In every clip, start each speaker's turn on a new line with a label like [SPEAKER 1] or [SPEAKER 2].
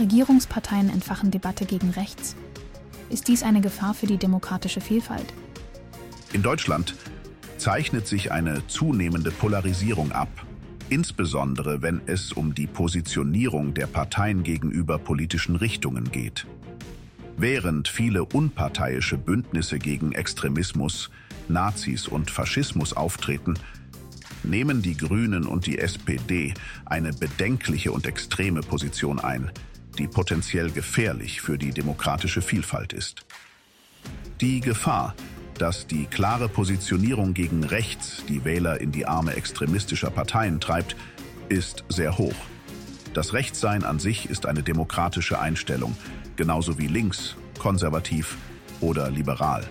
[SPEAKER 1] Regierungsparteien entfachen Debatte gegen rechts. Ist dies eine Gefahr für die demokratische Vielfalt?
[SPEAKER 2] In Deutschland zeichnet sich eine zunehmende Polarisierung ab, insbesondere wenn es um die Positionierung der Parteien gegenüber politischen Richtungen geht. Während viele unparteiische Bündnisse gegen Extremismus, Nazis und Faschismus auftreten, nehmen die Grünen und die SPD eine bedenkliche und extreme Position ein, die potenziell gefährlich für die demokratische Vielfalt ist. Die Gefahr, dass die klare Positionierung gegen rechts die Wähler in die Arme extremistischer Parteien treibt, ist sehr hoch. Das Rechtssein an sich ist eine demokratische Einstellung, genauso wie links, konservativ oder liberal.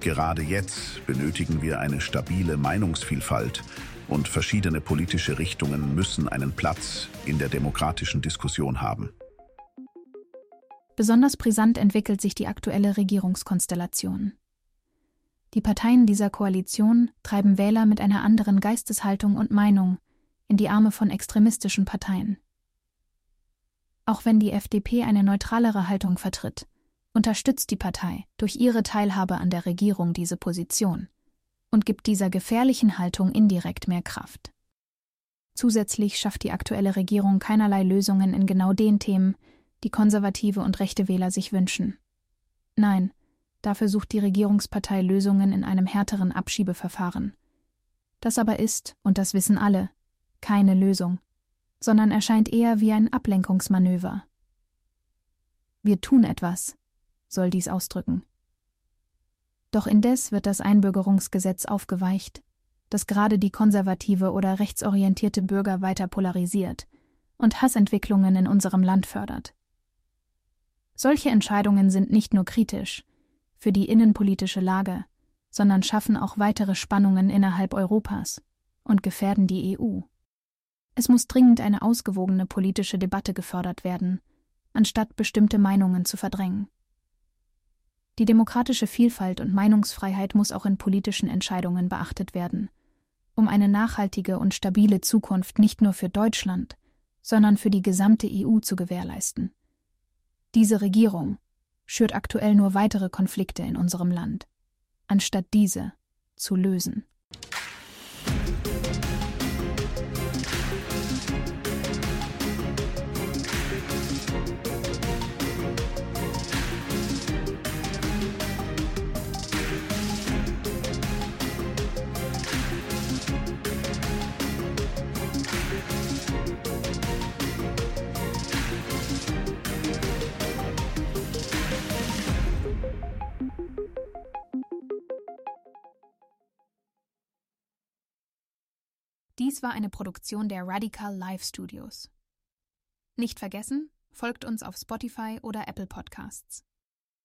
[SPEAKER 2] Gerade jetzt benötigen wir eine stabile Meinungsvielfalt und verschiedene politische Richtungen müssen einen Platz in der demokratischen Diskussion haben.
[SPEAKER 1] Besonders brisant entwickelt sich die aktuelle Regierungskonstellation. Die Parteien dieser Koalition treiben Wähler mit einer anderen Geisteshaltung und Meinung in die Arme von extremistischen Parteien. Auch wenn die FDP eine neutralere Haltung vertritt, unterstützt die Partei durch ihre Teilhabe an der Regierung diese Position und gibt dieser gefährlichen Haltung indirekt mehr Kraft. Zusätzlich schafft die aktuelle Regierung keinerlei Lösungen in genau den Themen, die konservative und rechte Wähler sich wünschen. Nein, Dafür sucht die Regierungspartei Lösungen in einem härteren Abschiebeverfahren. Das aber ist, und das wissen alle, keine Lösung, sondern erscheint eher wie ein Ablenkungsmanöver. Wir tun etwas, soll dies ausdrücken. Doch indes wird das Einbürgerungsgesetz aufgeweicht, das gerade die konservative oder rechtsorientierte Bürger weiter polarisiert und Hassentwicklungen in unserem Land fördert. Solche Entscheidungen sind nicht nur kritisch, für die innenpolitische Lage, sondern schaffen auch weitere Spannungen innerhalb Europas und gefährden die EU. Es muss dringend eine ausgewogene politische Debatte gefördert werden, anstatt bestimmte Meinungen zu verdrängen. Die demokratische Vielfalt und Meinungsfreiheit muss auch in politischen Entscheidungen beachtet werden, um eine nachhaltige und stabile Zukunft nicht nur für Deutschland, sondern für die gesamte EU zu gewährleisten. Diese Regierung schürt aktuell nur weitere Konflikte in unserem Land, anstatt diese zu lösen. Dies war eine Produktion der Radical Live Studios. Nicht vergessen, folgt uns auf Spotify oder Apple Podcasts.